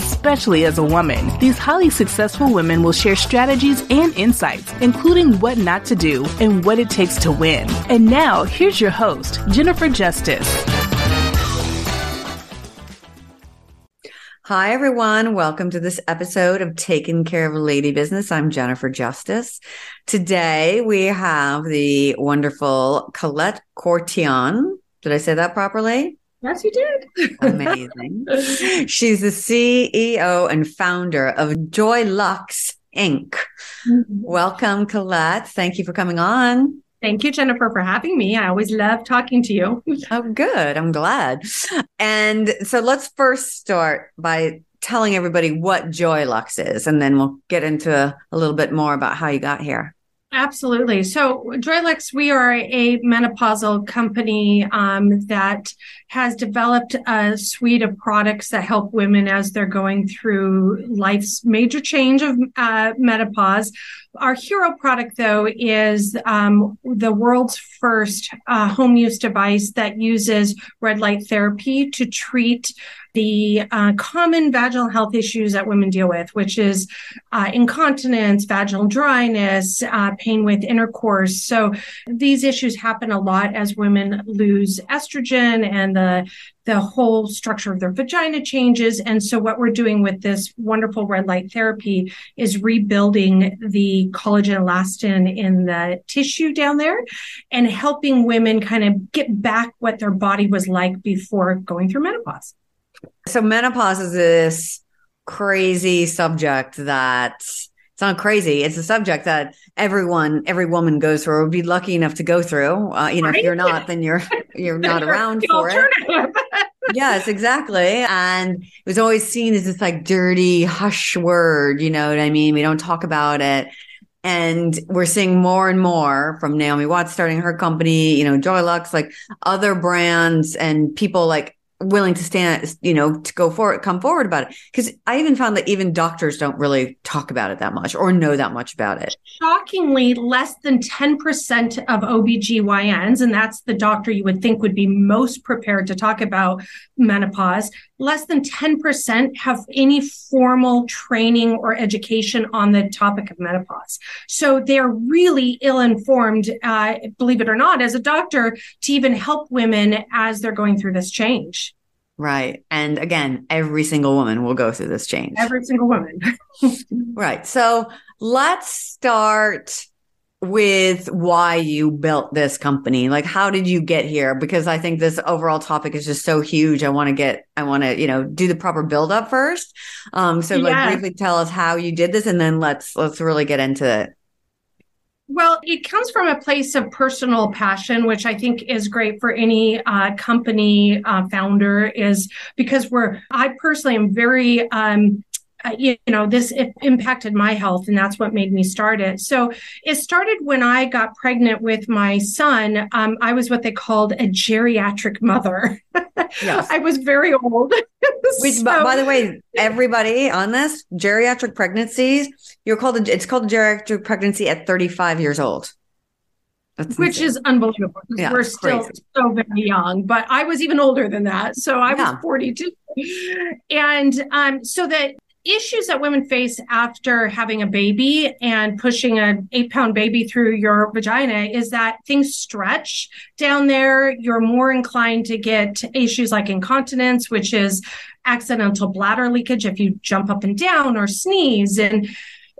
especially as a woman. These highly successful women will share strategies and insights, including what not to do and what it takes to win. And now, here's your host, Jennifer Justice. Hi, everyone. Welcome to this episode of Taking Care of Lady Business. I'm Jennifer Justice. Today we have the wonderful Colette Courtion. Did I say that properly? Yes, you did. Amazing. She's the CEO and founder of Joylux Inc. Mm-hmm. Welcome, Colette. Thank you for coming on. Thank you, Jennifer, for having me. I always love talking to you. oh, good. I'm glad. And so let's first start by telling everybody what Joylux is, and then we'll get into a, a little bit more about how you got here. Absolutely. So, Joylux, we are a menopausal company um, that has developed a suite of products that help women as they're going through life's major change of uh, menopause. Our hero product, though, is um, the world's first uh, home use device that uses red light therapy to treat the uh, common vaginal health issues that women deal with, which is uh, incontinence, vaginal dryness, uh, pain with intercourse. So these issues happen a lot as women lose estrogen and the the whole structure of their vagina changes. And so what we're doing with this wonderful red light therapy is rebuilding the collagen elastin in the tissue down there and helping women kind of get back what their body was like before going through menopause. So menopause is this crazy subject that it's not crazy. It's a subject that everyone, every woman goes through or would be lucky enough to go through. Uh, you know, right? if you're not, then you're you're not around for it. yes, exactly. And it was always seen as this like dirty hush word. You know what I mean? We don't talk about it. And we're seeing more and more from Naomi Watts starting her company, you know, Joylux, like other brands and people like willing to stand, you know, to go forward, come forward about it. Because I even found that even doctors don't really talk about it that much or know that much about it. Shockingly, less than 10% of OBGYNs, and that's the doctor you would think would be most prepared to talk about menopause, less than 10% have any formal training or education on the topic of menopause. So they're really ill informed, uh, believe it or not, as a doctor to even help women as they're going through this change. Right. And again, every single woman will go through this change. Every single woman. right. So let's start with why you built this company. Like, how did you get here? Because I think this overall topic is just so huge. I want to get, I want to, you know, do the proper build up first. Um, so like briefly tell us how you did this and then let's, let's really get into it. Well, it comes from a place of personal passion, which I think is great for any uh, company uh, founder, is because we're, I personally am very, um, you know, this impacted my health, and that's what made me start it. So it started when I got pregnant with my son. Um, I was what they called a geriatric mother. Yes. I was very old. Which, so, by the way, everybody on this geriatric pregnancies, you're called a, it's called a geriatric pregnancy at 35 years old. That's which insane. is unbelievable. Yeah, we're still crazy. so very young, but I was even older than that. So I yeah. was 42. And um, so that issues that women face after having a baby and pushing an eight pound baby through your vagina is that things stretch down there. You're more inclined to get issues like incontinence, which is accidental bladder leakage if you jump up and down or sneeze. And,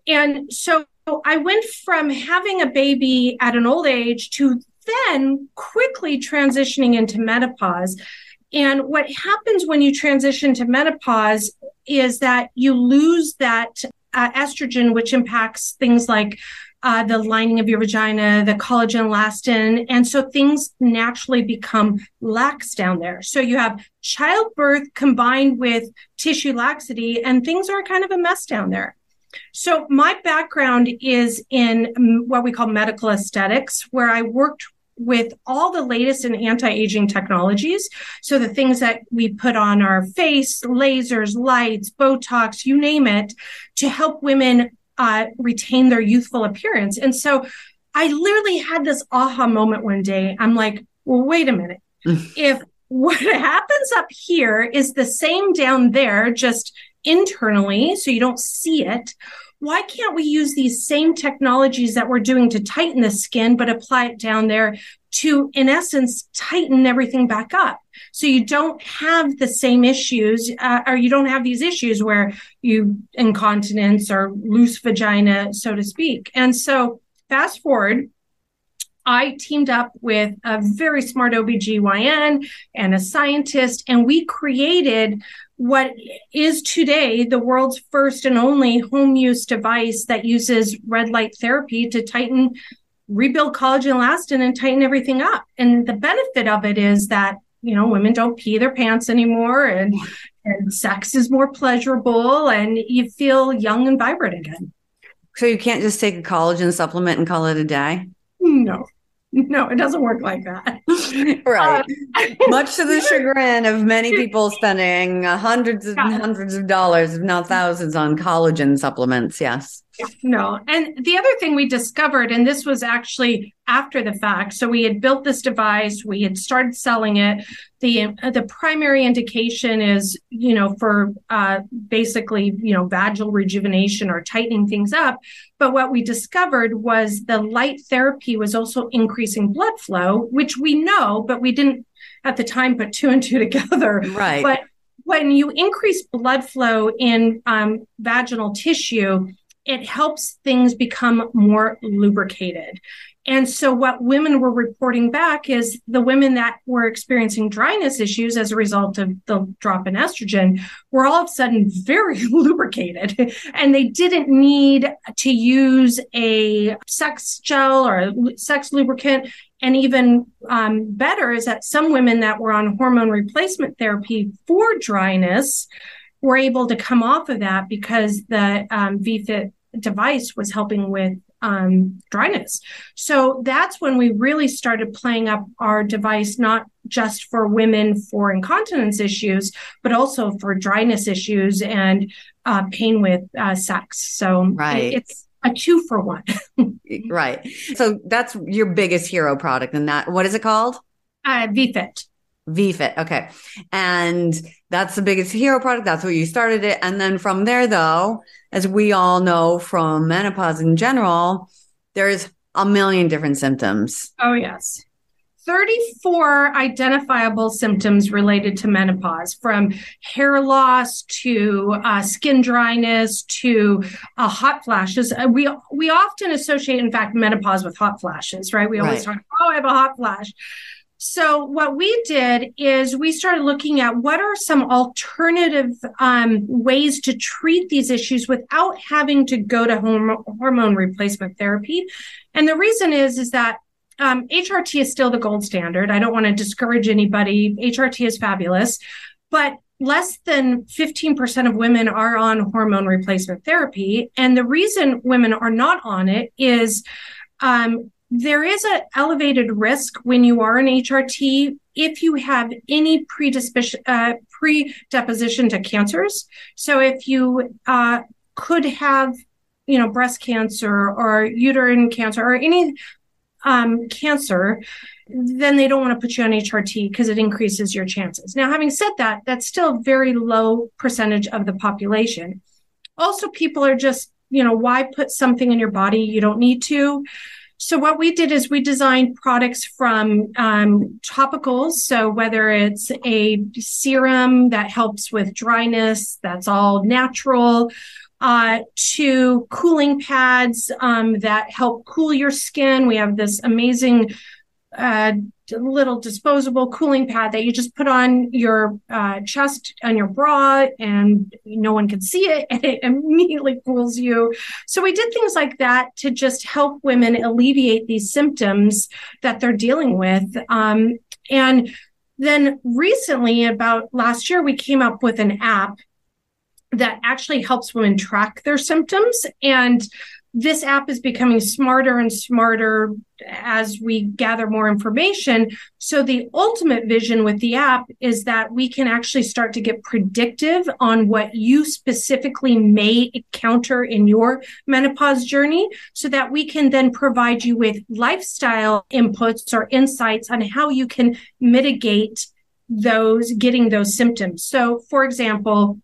and so I went from having a baby at an old age to then quickly transitioning into menopause. And what happens when you transition to menopause is that you lose that uh, estrogen, which impacts things like uh, the lining of your vagina, the collagen elastin. And so things naturally become lax down there. So you have childbirth combined with tissue laxity, and things are kind of a mess down there. So my background is in mm, what we call medical aesthetics, where I worked with all the latest in anti-aging technologies. So the things that we put on our face, lasers, lights, Botox, you name it, to help women uh, retain their youthful appearance. And so I literally had this aha moment one day. I'm like, well, wait a minute. if what happens up here is the same down there, just internally, so you don't see it why can't we use these same technologies that we're doing to tighten the skin, but apply it down there to, in essence, tighten everything back up? So you don't have the same issues, uh, or you don't have these issues where you incontinence or loose vagina, so to speak. And so fast forward, I teamed up with a very smart OBGYN and a scientist, and we created what is today the world's first and only home use device that uses red light therapy to tighten, rebuild collagen elastin and tighten everything up. And the benefit of it is that, you know, women don't pee their pants anymore and, and sex is more pleasurable and you feel young and vibrant again. So you can't just take a collagen supplement and call it a day? No. No, it doesn't work like that. right. Um, Much to the chagrin of many people spending hundreds and hundreds of dollars, if not thousands, on collagen supplements. Yes. No. And the other thing we discovered, and this was actually after the fact, so we had built this device, we had started selling it. The the primary indication is, you know, for uh, basically, you know, vaginal rejuvenation or tightening things up. But what we discovered was the light therapy was also increasing blood flow, which we know, but we didn't at the time put two and two together. Right. But when you increase blood flow in um, vaginal tissue, it helps things become more lubricated. And so, what women were reporting back is the women that were experiencing dryness issues as a result of the drop in estrogen were all of a sudden very lubricated. And they didn't need to use a sex gel or a sex lubricant. And even um, better is that some women that were on hormone replacement therapy for dryness were able to come off of that because the um, VFit device was helping with um, dryness. So that's when we really started playing up our device, not just for women for incontinence issues, but also for dryness issues and uh, pain with uh, sex. So right. it's a two for one. right. So that's your biggest hero product. And that, what is it called? Uh, VFit. VFit. Okay. And that's the biggest hero product. That's where you started it. And then from there, though, as we all know from menopause in general, there's a million different symptoms. Oh, yes. 34 identifiable symptoms related to menopause from hair loss to uh, skin dryness to uh, hot flashes. Uh, we we often associate, in fact, menopause with hot flashes, right? We always right. talk, oh, I have a hot flash. So what we did is we started looking at what are some alternative um, ways to treat these issues without having to go to horm- hormone replacement therapy. And the reason is is that um, HRT is still the gold standard. I don't want to discourage anybody. HRT is fabulous, but less than 15% of women are on hormone replacement therapy. And the reason women are not on it is um, there is an elevated risk when you are an HRT if you have any predisposition, uh, predeposition to cancers. So if you uh, could have, you know, breast cancer or uterine cancer or any um, cancer, then they don't want to put you on HRT because it increases your chances. Now, having said that, that's still a very low percentage of the population. also people are just you know why put something in your body you don't need to so what we did is we designed products from um, topicals. So whether it's a serum that helps with dryness, that's all natural, uh, to cooling pads um, that help cool your skin. We have this amazing uh, little disposable cooling pad that you just put on your uh, chest and your bra, and no one can see it, and it immediately cools you. So we did things like that to just help women alleviate these symptoms that they're dealing with. Um, and then recently, about last year, we came up with an app that actually helps women track their symptoms. And this app is becoming smarter and smarter as we gather more information. So, the ultimate vision with the app is that we can actually start to get predictive on what you specifically may encounter in your menopause journey so that we can then provide you with lifestyle inputs or insights on how you can mitigate those getting those symptoms. So, for example,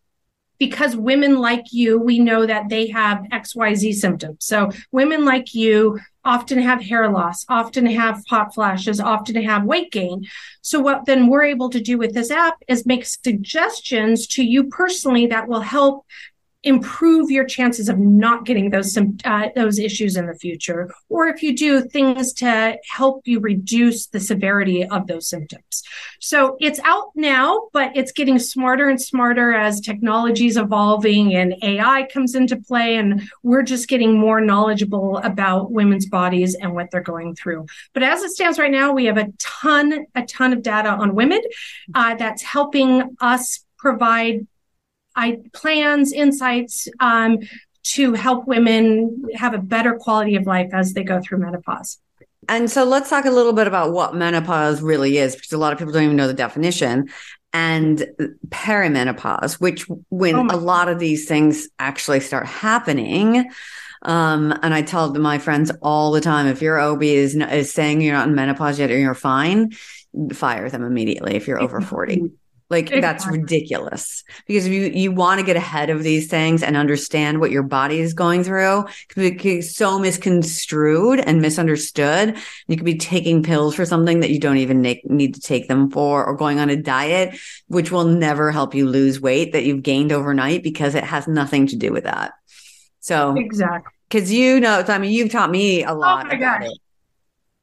because women like you, we know that they have XYZ symptoms. So women like you often have hair loss, often have hot flashes, often have weight gain. So what then we're able to do with this app is make suggestions to you personally that will help improve your chances of not getting those uh, those issues in the future or if you do things to help you reduce the severity of those symptoms. So it's out now but it's getting smarter and smarter as technology is evolving and ai comes into play and we're just getting more knowledgeable about women's bodies and what they're going through. But as it stands right now we have a ton a ton of data on women uh, that's helping us provide I plans, insights um, to help women have a better quality of life as they go through menopause. And so let's talk a little bit about what menopause really is, because a lot of people don't even know the definition. And perimenopause, which when oh a lot of these things actually start happening. Um, and I tell my friends all the time, if your OB is, is saying you're not in menopause yet or you're fine, fire them immediately if you're over 40. Like exactly. that's ridiculous because you you want to get ahead of these things and understand what your body is going through because so misconstrued and misunderstood. You could be taking pills for something that you don't even make, need to take them for or going on a diet which will never help you lose weight that you've gained overnight because it has nothing to do with that. So Exactly. Cuz you know, I mean you've taught me a lot oh about gosh. it.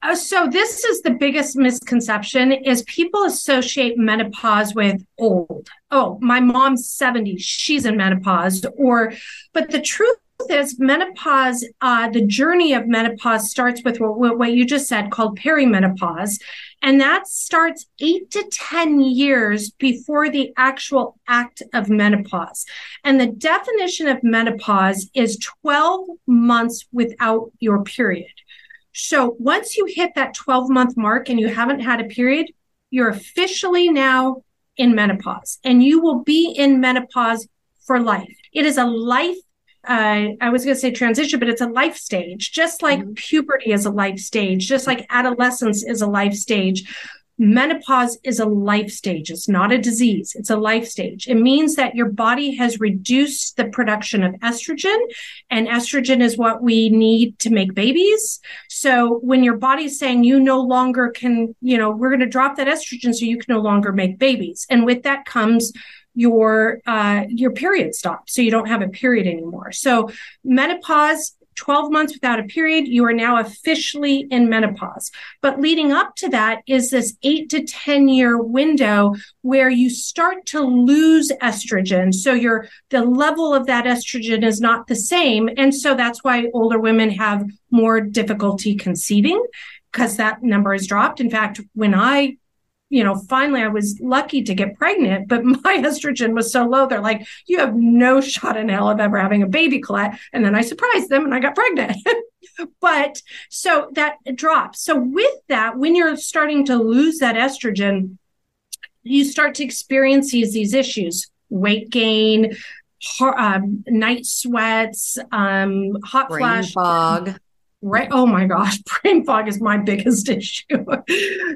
Uh, so this is the biggest misconception is people associate menopause with old. Oh, my mom's 70, she's in menopause or but the truth is menopause uh, the journey of menopause starts with what, what you just said called perimenopause and that starts 8 to 10 years before the actual act of menopause and the definition of menopause is 12 months without your period so once you hit that 12 month mark and you haven't had a period, you're officially now in menopause and you will be in menopause for life. It is a life uh, I was going to say transition, but it's a life stage, just like mm-hmm. puberty is a life stage, just like adolescence is a life stage menopause is a life stage. It's not a disease. It's a life stage. It means that your body has reduced the production of estrogen and estrogen is what we need to make babies. So when your body's saying you no longer can, you know, we're going to drop that estrogen so you can no longer make babies. And with that comes your uh, your period stops so you don't have a period anymore so menopause 12 months without a period, you are now officially in menopause. But leading up to that is this eight to 10 year window where you start to lose estrogen. So your, the level of that estrogen is not the same. And so that's why older women have more difficulty conceiving because that number has dropped. In fact, when I you know, finally I was lucky to get pregnant, but my estrogen was so low. They're like, you have no shot in hell of ever having a baby, Colette. And then I surprised them and I got pregnant. but so that drops. So with that, when you're starting to lose that estrogen, you start to experience these, these issues, weight gain, um, night sweats, um, hot Brain flash, fog right oh my gosh brain fog is my biggest issue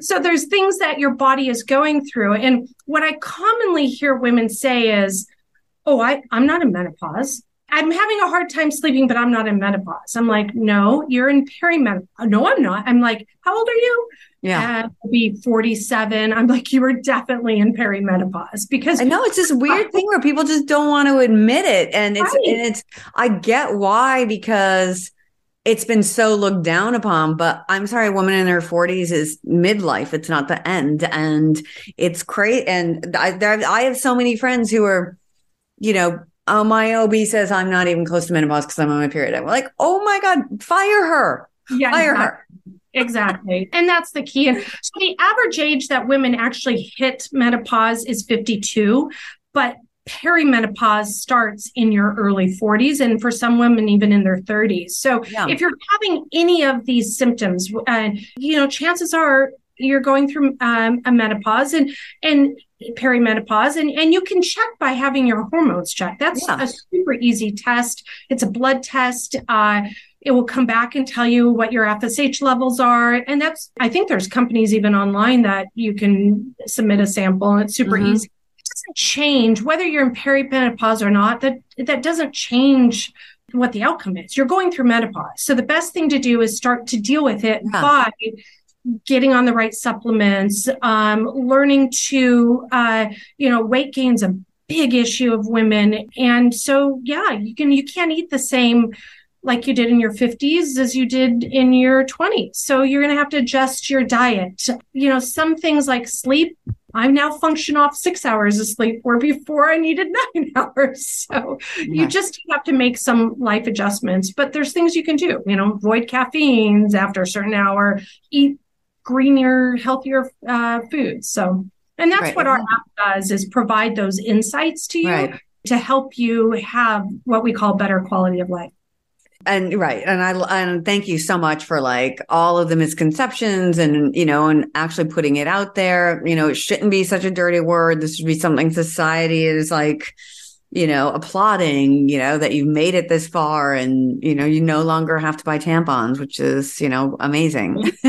so there's things that your body is going through and what i commonly hear women say is oh I, i'm not in menopause I'm having a hard time sleeping, but I'm not in menopause. I'm like, no, you're in perimenopause. No, I'm not. I'm like, how old are you? Yeah. Uh, I'll be 47. I'm like, you are definitely in perimenopause because I know it's this weird thing where people just don't want to admit it. And it's, Right. and it's, I get why, because it's been so looked down upon, but I'm sorry, a woman in her 40s is midlife. It's not the end. And it's great. And I, there, I have so many friends who are, you know, oh, my OB says I'm not even close to menopause because I'm on my period. I'm like, oh my God, fire her. yeah, Fire exactly. her. Exactly. And that's the key. And so the average age that women actually hit menopause is 52, but perimenopause starts in your early 40s and for some women even in their 30s. So Yeah. if you're having any of these symptoms, uh, you know, chances are you're going through um, a menopause and and perimenopause and and you can check by having your hormones checked. That's Yeah. a super easy test. It's a blood test. Uh, it will come back and tell you what your FSH levels are. And that's, I think there's companies even online that you can submit a sample and it's super Mhm. easy. Doesn't change whether you're in perimenopause or not. That, that doesn't change what the outcome is. You're going through menopause. So the best thing to do is start to deal with it Yeah. by getting on the right supplements, um, learning to, uh, you know, weight gain's a big issue of women. And so, yeah, you can, you can't eat the same like you did in your 50s as you did in your 20s. So you're going to have to adjust your diet. You know, some things like sleep, I now function off six hours of sleep where before I needed nine hours. So you just have to make some life adjustments, but there's things you can do, you know, avoid caffeines after a certain hour, eat greener, healthier uh, foods. So, and that's Right, what our app does is provide those insights to you Right. to help you have what we call better quality of life. And right. And i and thank you so much for like all of the misconceptions and you know and actually putting it out there. You know it shouldn't be such a dirty word. This should be something society is like you know applauding you know that you've made it this far and you know you no longer have to buy tampons which is you know amazing.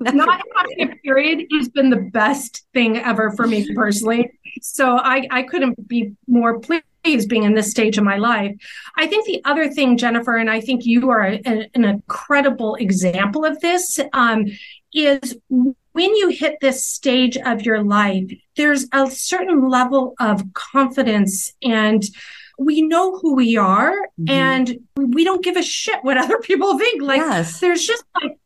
Not having a period has been the best thing ever for me personally. So I, I couldn't be more pleased being in this stage of my life. I think the other thing, Jennifer, and I think you are a, an incredible example of this, um, is when you hit this stage of your life, there's a certain level of confidence and we know who we are Mhm. and we don't give a shit what other people think. Like yes there's just like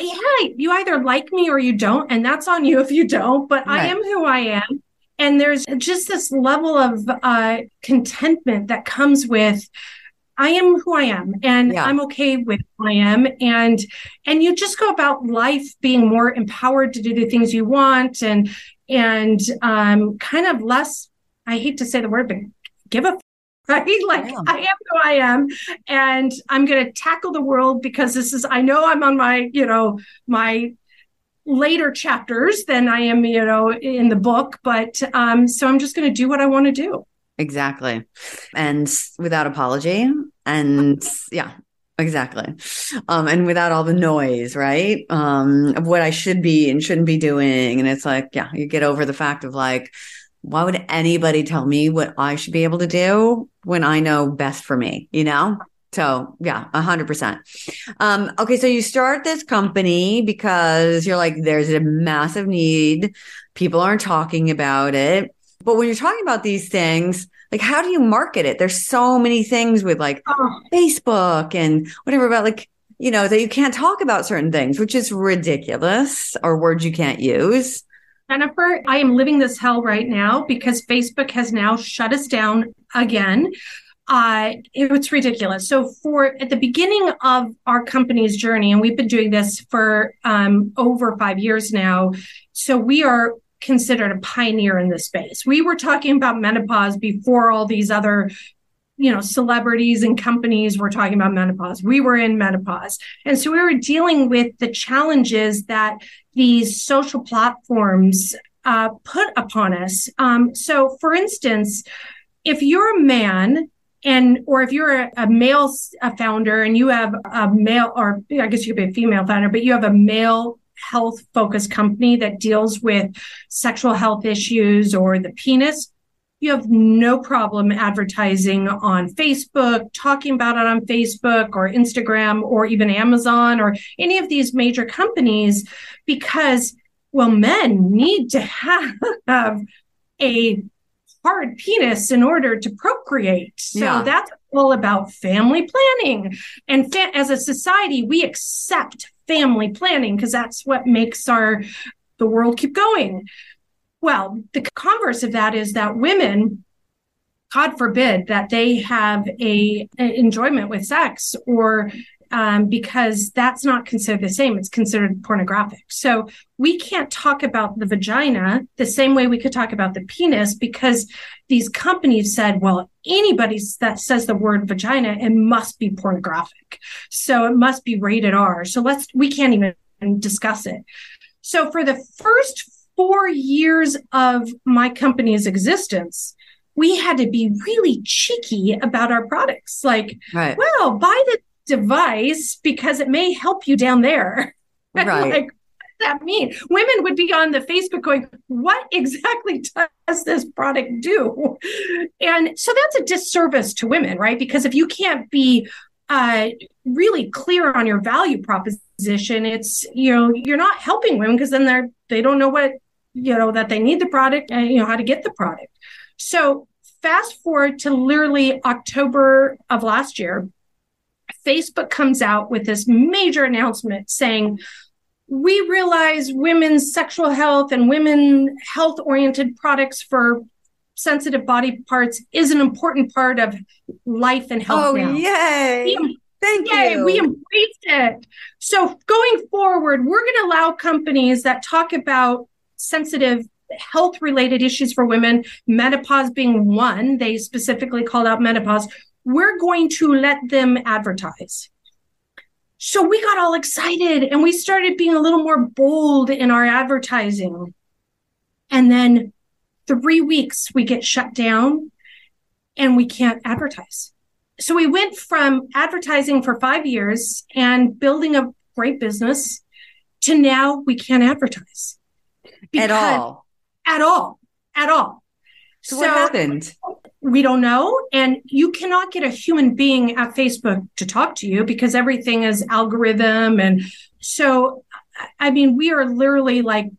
yeah you either like me or you don't and that's on you if you don't but i am who i am and there's just this level of uh contentment that comes with i am who i am and Yeah. i'm okay with who i am and and you just go about life being more empowered to do the things you want and and um kind of less i hate to say the word but give a right like Yeah. i am who i am and i'm going to tackle the world because this is i know i'm on my you know my later chapters than i am you know in the book but um so i'm just going to do what i want to do Exactly. And without apology. And yeah, exactly. Um, and without all the noise, right? Um, of what I should be and shouldn't be doing. And it's like, yeah, you get over the fact of like, why would anybody tell me what I should be able to do when I know best for me, you know? So yeah, a hundred percent. Um, okay. So you start this company because you're like, there's a massive need. People aren't talking about it. But when you're talking about these things, like how do you market it? There's so many things with like oh, Facebook and whatever about like, you know, that you can't talk about certain things, which is ridiculous or words you can't use. jennifer i am living this hell right now because facebook has now shut us down again uh, it's ridiculous. So for at the beginning of our company's journey, and we've been doing this for um, over five years now, so we are considered a pioneer in this space. We were talking about menopause before all these other, you know, celebrities and companies were talking about menopause. We were in menopause, and so we were dealing with the challenges that these social platforms uh, put upon us. Um, so, for instance, if you're a man and or if you're a, a male a founder and you have a male or i guess you could be a female founder but you have a male health focused company that deals with sexual health issues or the penis you have no problem advertising on Facebook, talking about it on Facebook or Instagram or even Amazon or any of these major companies because, well, men need to have a hard penis in order to procreate. So yeah. that's all about family planning. And fa- as a society, we accept family planning because that's what makes our the world keep going. Well, the converse of that is that women, God forbid that they have a, a enjoyment with sex or um, because that's not considered the same. It's considered pornographic. So we can't talk about the vagina the same way we could talk about the penis because these companies said, well, anybody that says the word vagina, it must be pornographic. So it must be rated R. So let's, we can't even discuss it. So for the first four years of my company's existence, we had to be really cheeky about our products. Like, right. well, buy the device because it may help you down there. Right. like, that mean? Women would be on the Facebook going, What exactly does this product do? And so that's a disservice to women, right? Because if you can't be uh, really clear on your value proposition, it's, you know, you're not helping women because then they're, they don't know what, you know, that they need the product and, you know, how to get the product. So fast forward to literally October of last year, Facebook comes out with this major announcement saying, we realize women's sexual health and women health oriented products for sensitive body parts is an important part of life and health. Oh, now. yay. We, Thank yay, you. We embraced it. So going forward, we're going to allow companies that talk about sensitive health related issues for women, menopause being one. They specifically called out menopause we're going to let them advertise. So we got all excited and we started being a little more bold in our advertising. And then three weeks we get shut down and we can't advertise. So we went from advertising for five years and building a great business to now we can't advertise at all. At all. At all. So, so what happened? We don't know. And you cannot get a human being at Facebook to talk to you because everything is algorithm. And so, I mean, we are literally like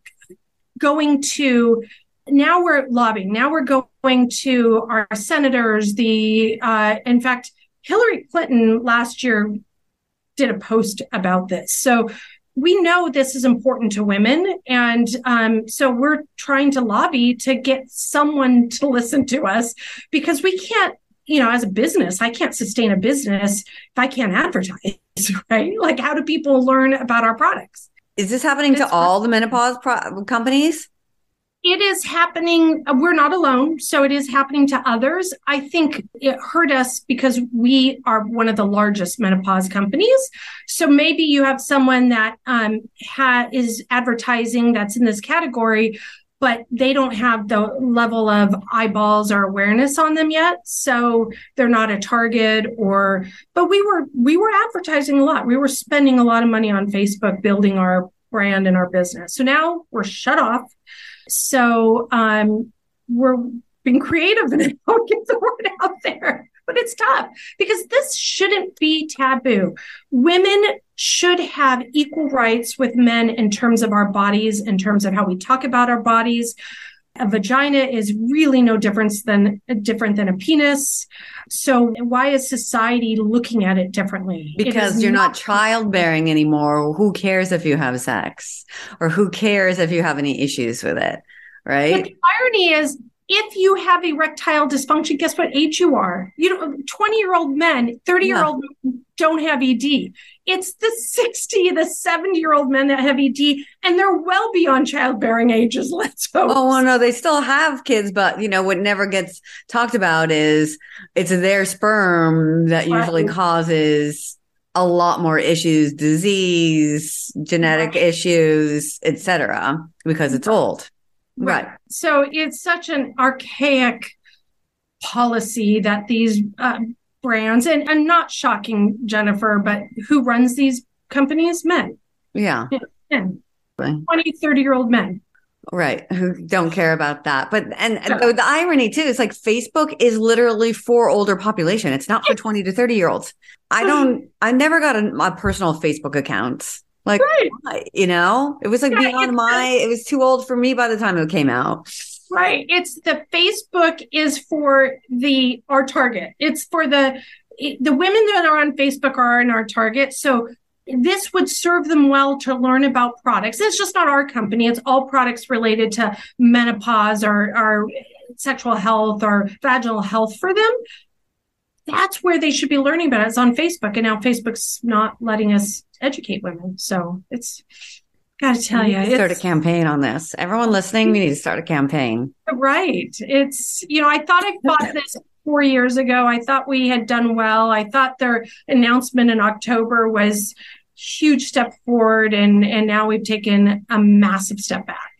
going to now we're lobbying. Now we're going to our senators. The, uh, in fact, Hillary Clinton last year did a post about this. So we know this is important to women. And um, so we're trying to lobby to get someone to listen to us because we can't, you know, as a business, I can't sustain a business if I can't advertise, right? Like, how do people learn about our products? Is this happening it's to all the menopause pro- companies? It is happening. We're not alone. So it is happening to others. I think it hurt us because we are one of the largest menopause companies. So maybe you have someone that um, ha- is advertising that's in this category, but they don't have the level of eyeballs or awareness on them yet. So they're not a target or, but we were, we were advertising a lot. We were spending a lot of money on Facebook building our brand and our business. So now we're shut off so um, we're being creative and get the word out there. But it's tough because this shouldn't be taboo. Women should have equal rights with men in terms of our bodies, in terms of how we talk about our bodies. A vagina is really no difference than different than a penis. So why is society looking at it differently? Because you're not, not childbearing anymore. Who cares if you have sex? Or who cares if you have any issues with it? Right. But the irony is if you have erectile dysfunction, guess what age you are? You know, 20 year old men, 30 year old don't have ED. It's the 60, the 70 year old men that have ED, and they're well beyond childbearing ages. Let's hope. Oh, well, no, they still have kids, but you know, what never gets talked about is it's their sperm that usually causes a lot more issues, disease, genetic issues, etc., because it's old. Right. right. So it's such an archaic policy that these uh, brands, and, and not shocking, Jennifer, but who runs these companies? Men. Yeah. Men. 20, 30 year old men. Right. Who don't care about that. But, and the, irony too is like Facebook is literally for older population. It's not for 20 to 30 year olds. I don't, I never got a, a personal Facebook account. Like, right. you know, it was like yeah, beyond my, it was too old for me by the time it came out. Right. It's the Facebook is for the, our target. It's for the, the women that are on Facebook are in our target. So this would serve them well to learn about products. It's just not our company. It's all products related to menopause or, or sexual health or vaginal health for them. That's where they should be learning about it. It's on Facebook. And now Facebook's not letting us educate women. So it's got to tell you, start a campaign on this. Everyone listening, we need to start a campaign. Right. It's, you know, I thought I bought this four years ago. I thought we had done well. I thought their announcement in October was huge step forward and and now we've taken a massive step back.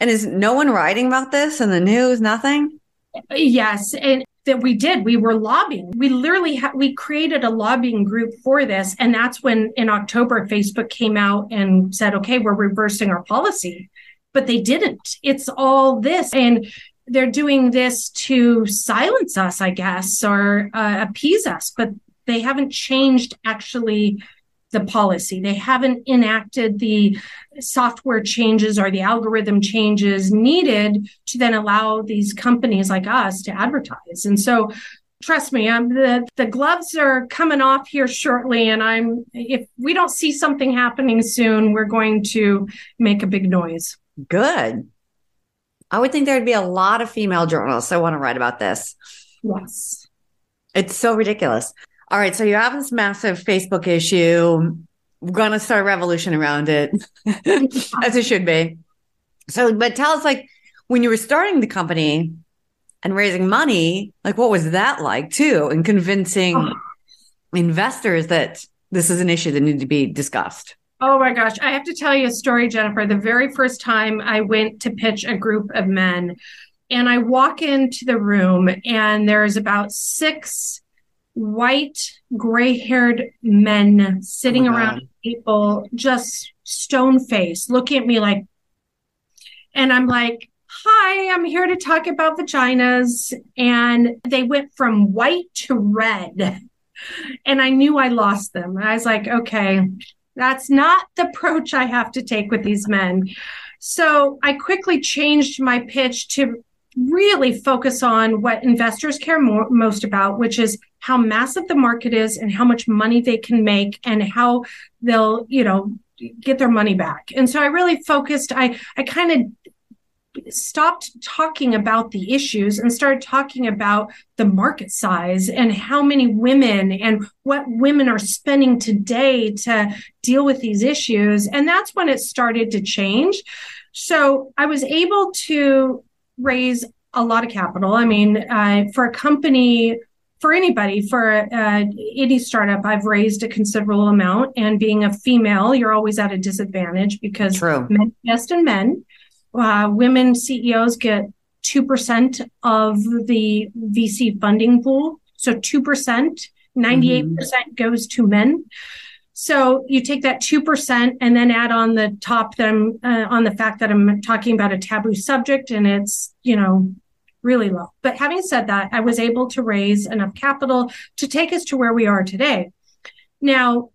And is no one writing about this in the news? Nothing? Yes, and that we did. We were lobbying. We literally ha- we created a lobbying group for this, and that's when in October Facebook came out and said, "Okay, we're reversing our policy," but they didn't. It's all this, and they're doing this to silence us, I guess, or uh, appease us, but they haven't changed actually the policy. They haven't enacted the software changes or the algorithm changes needed to then allow these companies like us to advertise. And so trust me, I'm the the gloves are coming off here shortly and I'm if we don't see something happening soon, we're going to make a big noise. Good. I would think there'd be a lot of female journalists that want to write about this. Yes. It's so ridiculous. All right. So you have this massive Facebook issue. We're going to start a revolution around it, as it should be. So, but tell us, like, when you were starting the company and raising money, like, what was that like, too, and convincing oh. investors that this is an issue that needed to be discussed? Oh my gosh. I have to tell you a story, Jennifer. The very first time I went to pitch a group of men, and I walk into the room, and there's about six white, gray haired men sitting oh around people, just stone faced, looking at me like, and I'm like, Hi, I'm here to talk about vaginas. And they went from white to red. And I knew I lost them. I was like, okay, that's not the approach I have to take with these men. So I quickly changed my pitch to really focus on what investors care more, most about, which is how massive the market is and how much money they can make and how they'll, you know, get their money back. And so I really focused, I, I kind of stopped talking about the issues and started talking about the market size and how many women and what women are spending today to deal with these issues. And that's when it started to change. So I was able to raise a lot of capital. I mean, uh, for a company, for anybody, for uh, any startup, I've raised a considerable amount. And being a female, you're always at a disadvantage because True. men invest in men. Uh, women CEOs get 2% of the VC funding pool. So 2%, 98 mm-hmm. percent goes to men. So you take that 2% and then add on the top them uh, on the fact that I'm talking about a taboo subject and it's, you know, really low. But having said that, I was able to raise enough capital to take us to where we are today. Now,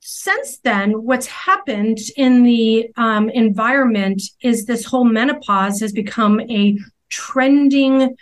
since then, what's happened in the um, environment is this whole menopause has become a trending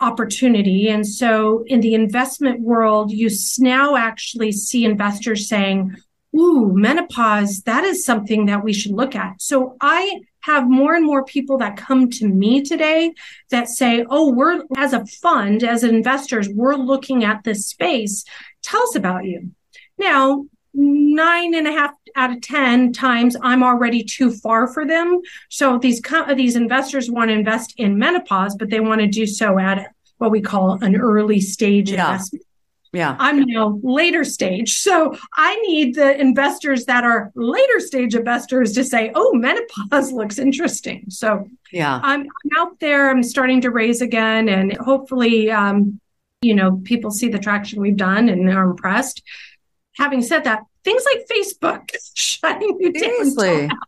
opportunity. And so in the investment world, you now actually see investors saying, Ooh, menopause, that is something that we should look at. So I have more and more people that come to me today that say, Oh, we're as a fund, as investors, we're looking at this space. Tell us about you. Now, nine and a half out of 10 times I'm already too far for them. So these, these investors want to invest in menopause, but they want to do so at what we call an early stage yeah. investment. Yeah. I'm now later stage. So I need the investors that are later stage investors to say, oh, menopause looks interesting. So yeah, I'm, I'm out there. I'm starting to raise again. And hopefully, um, you know, people see the traction we've done and are impressed having said that, things like Facebook shutting you Seriously. down.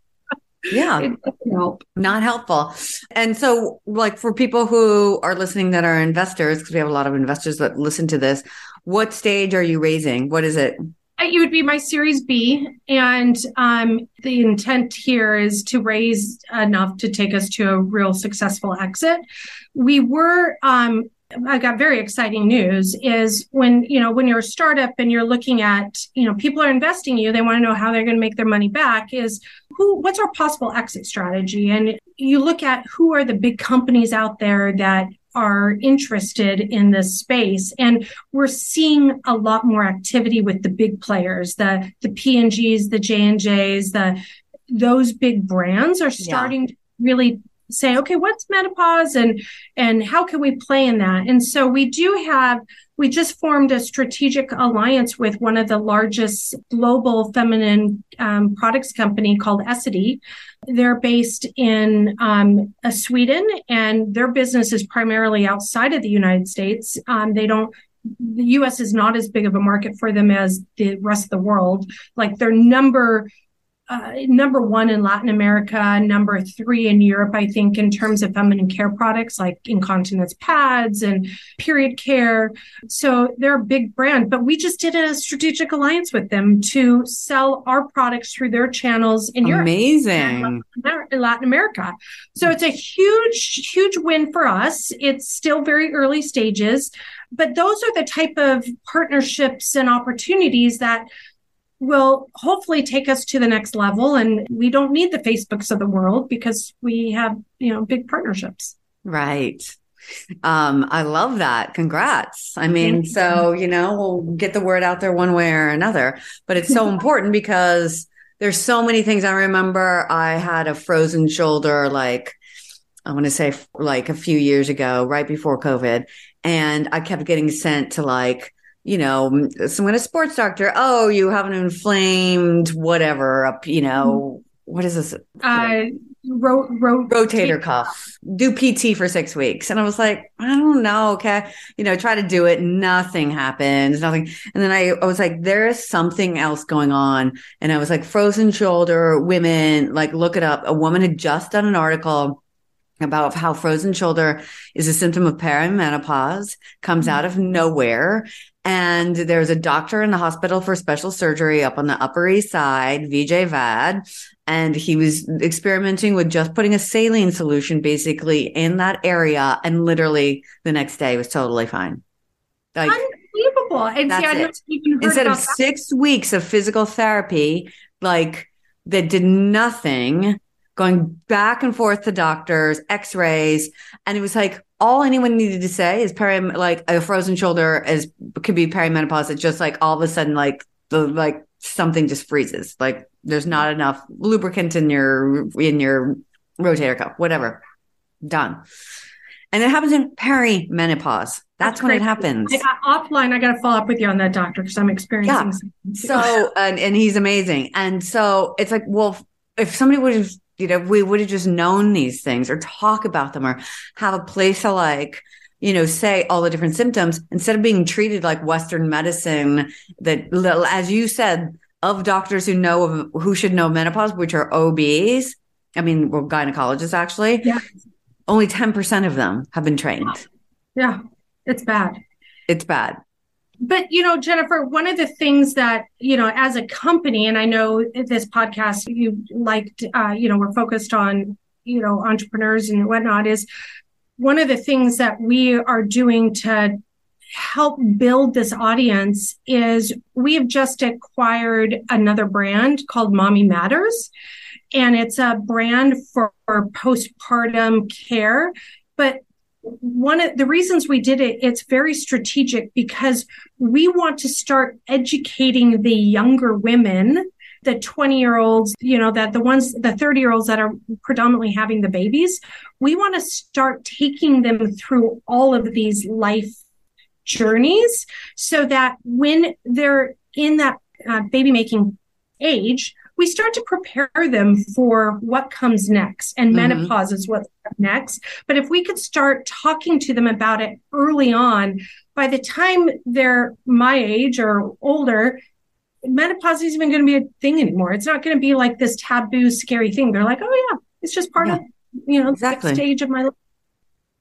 Yeah. It doesn't help. Not helpful. And so, like, for people who are listening that are investors, because we have a lot of investors that listen to this, what stage are you raising? What is it? You would be my Series B, and um, the intent here is to raise enough to take us to a real successful exit. We were um, I got very exciting news is when, you know, when you're a startup and you're looking at, you know, people are investing you, they want to know how they're going to make their money back is who, what's our possible exit strategy? And you look at who are the big companies out there that are interested in this space and we're seeing a lot more activity with the big players the the p&gs the j&js the those big brands are starting yeah. to really say, okay, what's menopause and and how can we play in that? And so we do have we just formed a strategic alliance with one of the largest global feminine um, products company called Essity. They're based in um, uh, Sweden, and their business is primarily outside of the United States. Um, they don't the US is not as big of a market for them as the rest of the world. Like their number uh, number one in Latin America, number three in Europe, I think, in terms of feminine care products like incontinence pads and period care. So they're a big brand, but we just did a strategic alliance with them to sell our products through their channels in Europe. Amazing. In Latin America. So it's a huge, huge win for us. It's still very early stages, but those are the type of partnerships and opportunities that will hopefully take us to the next level and we don't need the facebooks of the world because we have you know big partnerships. Right. Um i love that. Congrats. I mean so you know we'll get the word out there one way or another but it's so important because there's so many things i remember. I had a frozen shoulder like i want to say like a few years ago right before covid and i kept getting sent to like you know, someone a sports doctor, oh, you have an inflamed whatever up, you know, what is this? Uh, ro- ro- rotator cuff. Do PT for six weeks. And I was like, I don't know. Okay. You know, try to do it. Nothing happens. Nothing. And then I, I was like, there is something else going on. And I was like, frozen shoulder women, like look it up. A woman had just done an article about how frozen shoulder is a symptom of perimenopause, comes out of nowhere. And there's a doctor in the hospital for special surgery up on the Upper East Side, Vijay Vad. And he was experimenting with just putting a saline solution basically in that area. And literally the next day was totally fine. Like, Unbelievable. And see, Instead of that. six weeks of physical therapy, like that did nothing, going back and forth to doctors, x rays. And it was like, all anyone needed to say is peri like a frozen shoulder is could be perimenopause. It's just like all of a sudden like the like something just freezes. Like there's not enough lubricant in your in your rotator cuff, whatever. Done. And it happens in perimenopause. That's, That's when great. it happens. I, offline, I got to follow up with you on that, doctor, because I'm experiencing. Yeah. So, and, and he's amazing. And so it's like, well, if somebody would have you know, we would have just known these things or talk about them or have a place to like, you know, say all the different symptoms instead of being treated like Western medicine that, as you said, of doctors who know of who should know menopause, which are OBs. I mean, well, gynecologists actually. Yeah. Only 10% of them have been trained. Yeah. It's bad. It's bad but you know jennifer one of the things that you know as a company and i know this podcast you liked uh, you know we're focused on you know entrepreneurs and whatnot is one of the things that we are doing to help build this audience is we have just acquired another brand called mommy matters and it's a brand for postpartum care. But one of the reasons we did it it's very strategic because we want to start educating the younger women the 20 year olds you know that the ones the 30 year olds that are predominantly having the babies we want to start taking them through all of these life journeys so that when they're in that uh, baby making age we start to prepare them for what comes next and mm-hmm. menopause is what's next but if we could start talking to them about it early on by the time they're my age or older menopause isn't even going to be a thing anymore. It's not going to be like this taboo, scary thing. They're like, oh yeah, it's just part yeah. of you know exactly. stage of my life.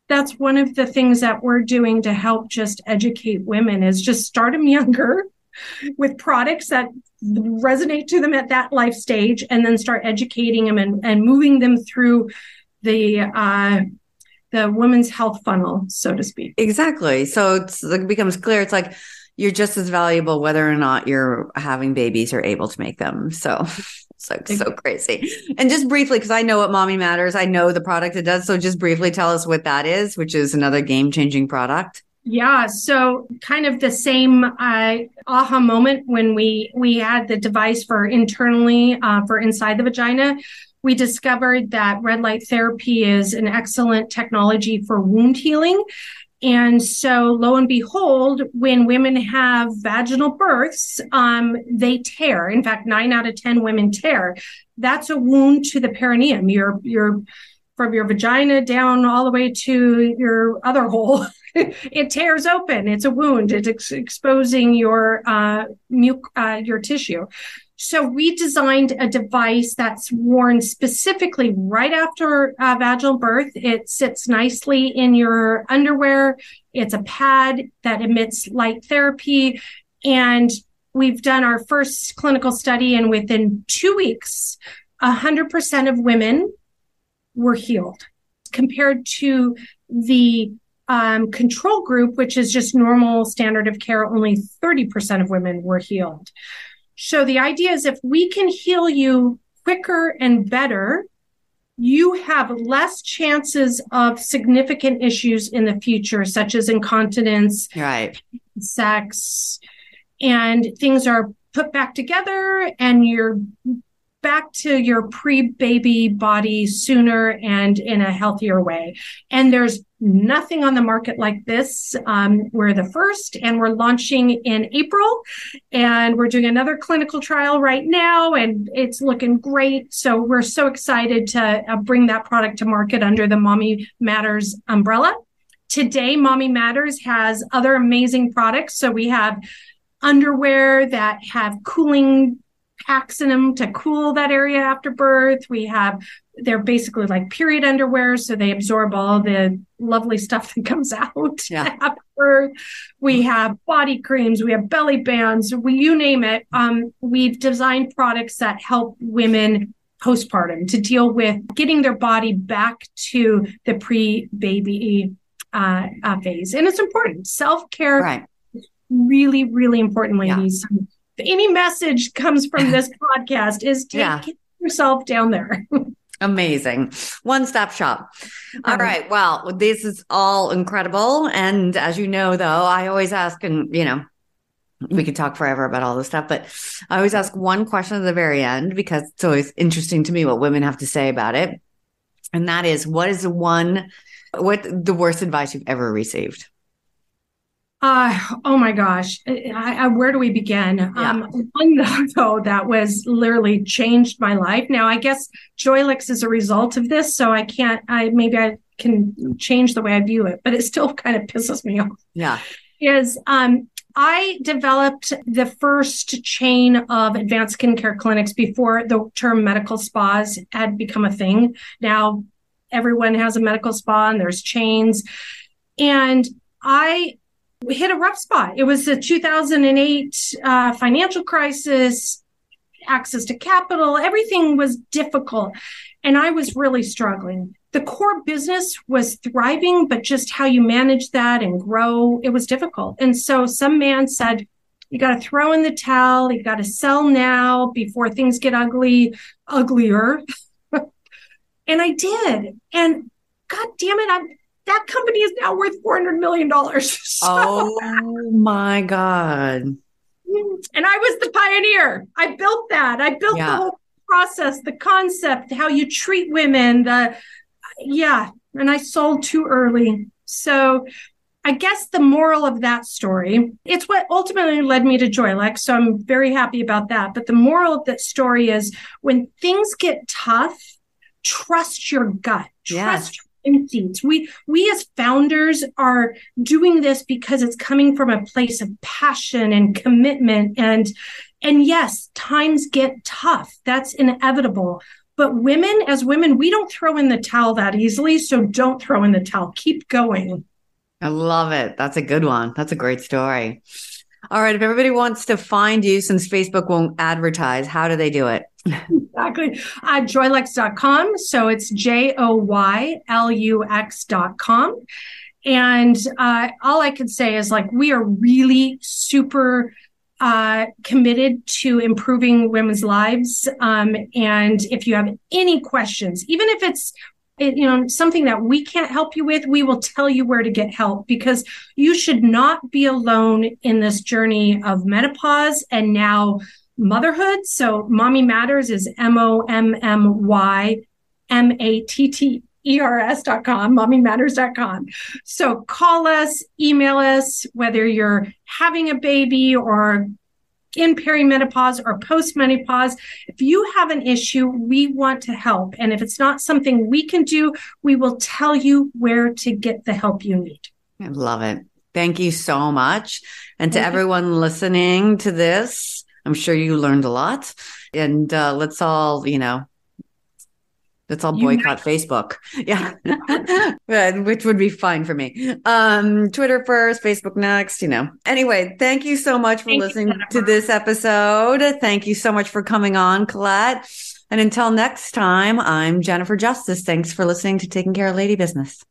That's one of the things that we're doing to help just educate women is just start them younger with products that resonate to them at that life stage and then start educating them and, and moving them through the uh, the women's health funnel, so to speak. Exactly. So it becomes clear. It's like you're just as valuable whether or not you're having babies or able to make them. So it's like so crazy. And just briefly, because I know what Mommy Matters, I know the product it does. So just briefly tell us what that is, which is another game changing product. Yeah, so kind of the same uh, aha moment when we we had the device for internally uh, for inside the vagina. We discovered that red light therapy is an excellent technology for wound healing. And so, lo and behold, when women have vaginal births, um, they tear. In fact, nine out of 10 women tear. That's a wound to the perineum. Your, your, from your vagina down all the way to your other hole. it tears open. It's a wound. It's ex- exposing your uh, muc- uh, your tissue. So we designed a device that's worn specifically right after uh, vaginal birth. It sits nicely in your underwear. It's a pad that emits light therapy. And we've done our first clinical study, and within two weeks, 100% of women were healed compared to the um, control group, which is just normal standard of care, only 30% of women were healed. So the idea is if we can heal you quicker and better, you have less chances of significant issues in the future, such as incontinence, right, sex, and things are put back together and you're back to your pre-baby body sooner and in a healthier way. And there's nothing on the market like this. Um, we're the first and we're launching in April and we're doing another clinical trial right now and it's looking great. So we're so excited to uh, bring that product to market under the Mommy Matters umbrella. Today, Mommy Matters has other amazing products. So we have underwear that have cooling packs in them to cool that area after birth. We have they're basically like period underwear, so they absorb all the lovely stuff that comes out yeah. after birth. We have body creams, we have belly bands, we you name it. Um, we've designed products that help women postpartum to deal with getting their body back to the pre-baby uh, uh, phase, and it's important. Self care, right. really, really important, ladies. Yeah any message comes from this podcast is take yeah. yourself down there. Amazing. One stop shop. All um, right. Well, this is all incredible. And as you know, though, I always ask, and you know, we could talk forever about all this stuff, but I always ask one question at the very end because it's always interesting to me what women have to say about it. And that is, what is the one, what the worst advice you've ever received? Uh, oh my gosh. I, I, where do we begin? Yeah. Um, one though that was literally changed my life. Now, I guess Joylux is a result of this, so I can't, I maybe I can change the way I view it, but it still kind of pisses me off. Yeah. Is, um, I developed the first chain of advanced skincare clinics before the term medical spas had become a thing. Now everyone has a medical spa and there's chains. And I we hit a rough spot. It was the 2008 uh, financial crisis, access to capital, everything was difficult. And I was really struggling. The core business was thriving, but just how you manage that and grow, it was difficult. And so some man said, you got to throw in the towel. You got to sell now before things get ugly, uglier. and I did. And God damn it, I'm that company is now worth $400 million. So, oh my God. And I was the pioneer. I built that. I built yeah. the whole process, the concept, how you treat women, the, yeah. And I sold too early. So I guess the moral of that story, it's what ultimately led me to Joylux. So I'm very happy about that. But the moral of that story is when things get tough, trust your gut. Trust yes instincts. We we as founders are doing this because it's coming from a place of passion and commitment and And yes, times get tough. That's inevitable. But women, as women, we don't throw in the towel that easily. So don't throw in the towel. Keep going. I love it. That's a good one. That's a great story. All right. If everybody wants to find you, since Facebook won't advertise, how do they do it? exactly. Uh, joylux.com. So it's J O Y L U X.com. And uh, all I can say is like, we are really super uh, committed to improving women's lives. Um, and if you have any questions, even if it's you know something that we can't help you with we will tell you where to get help because you should not be alone in this journey of menopause and now motherhood so mommy matters is m-o-m-m-y m-a-t-t ers.com, mommymatters.com. So call us, email us, whether you're having a baby or in perimenopause or postmenopause. If you have an issue, we want to help. And if it's not something we can do, we will tell you where to get the help you need. I love it. Thank you so much. And to everyone listening to this, I'm sure you learned a lot. And uh, let's all, you know, Let's all boycott Facebook. Yeah. Which would be fine for me. Um, Twitter first, Facebook next, you know. Anyway, thank you so much for thank listening you, to this episode. Thank you so much for coming on, Colette. And until next time, I'm Jennifer Justice. Thanks for listening to Taking Care of Lady Business.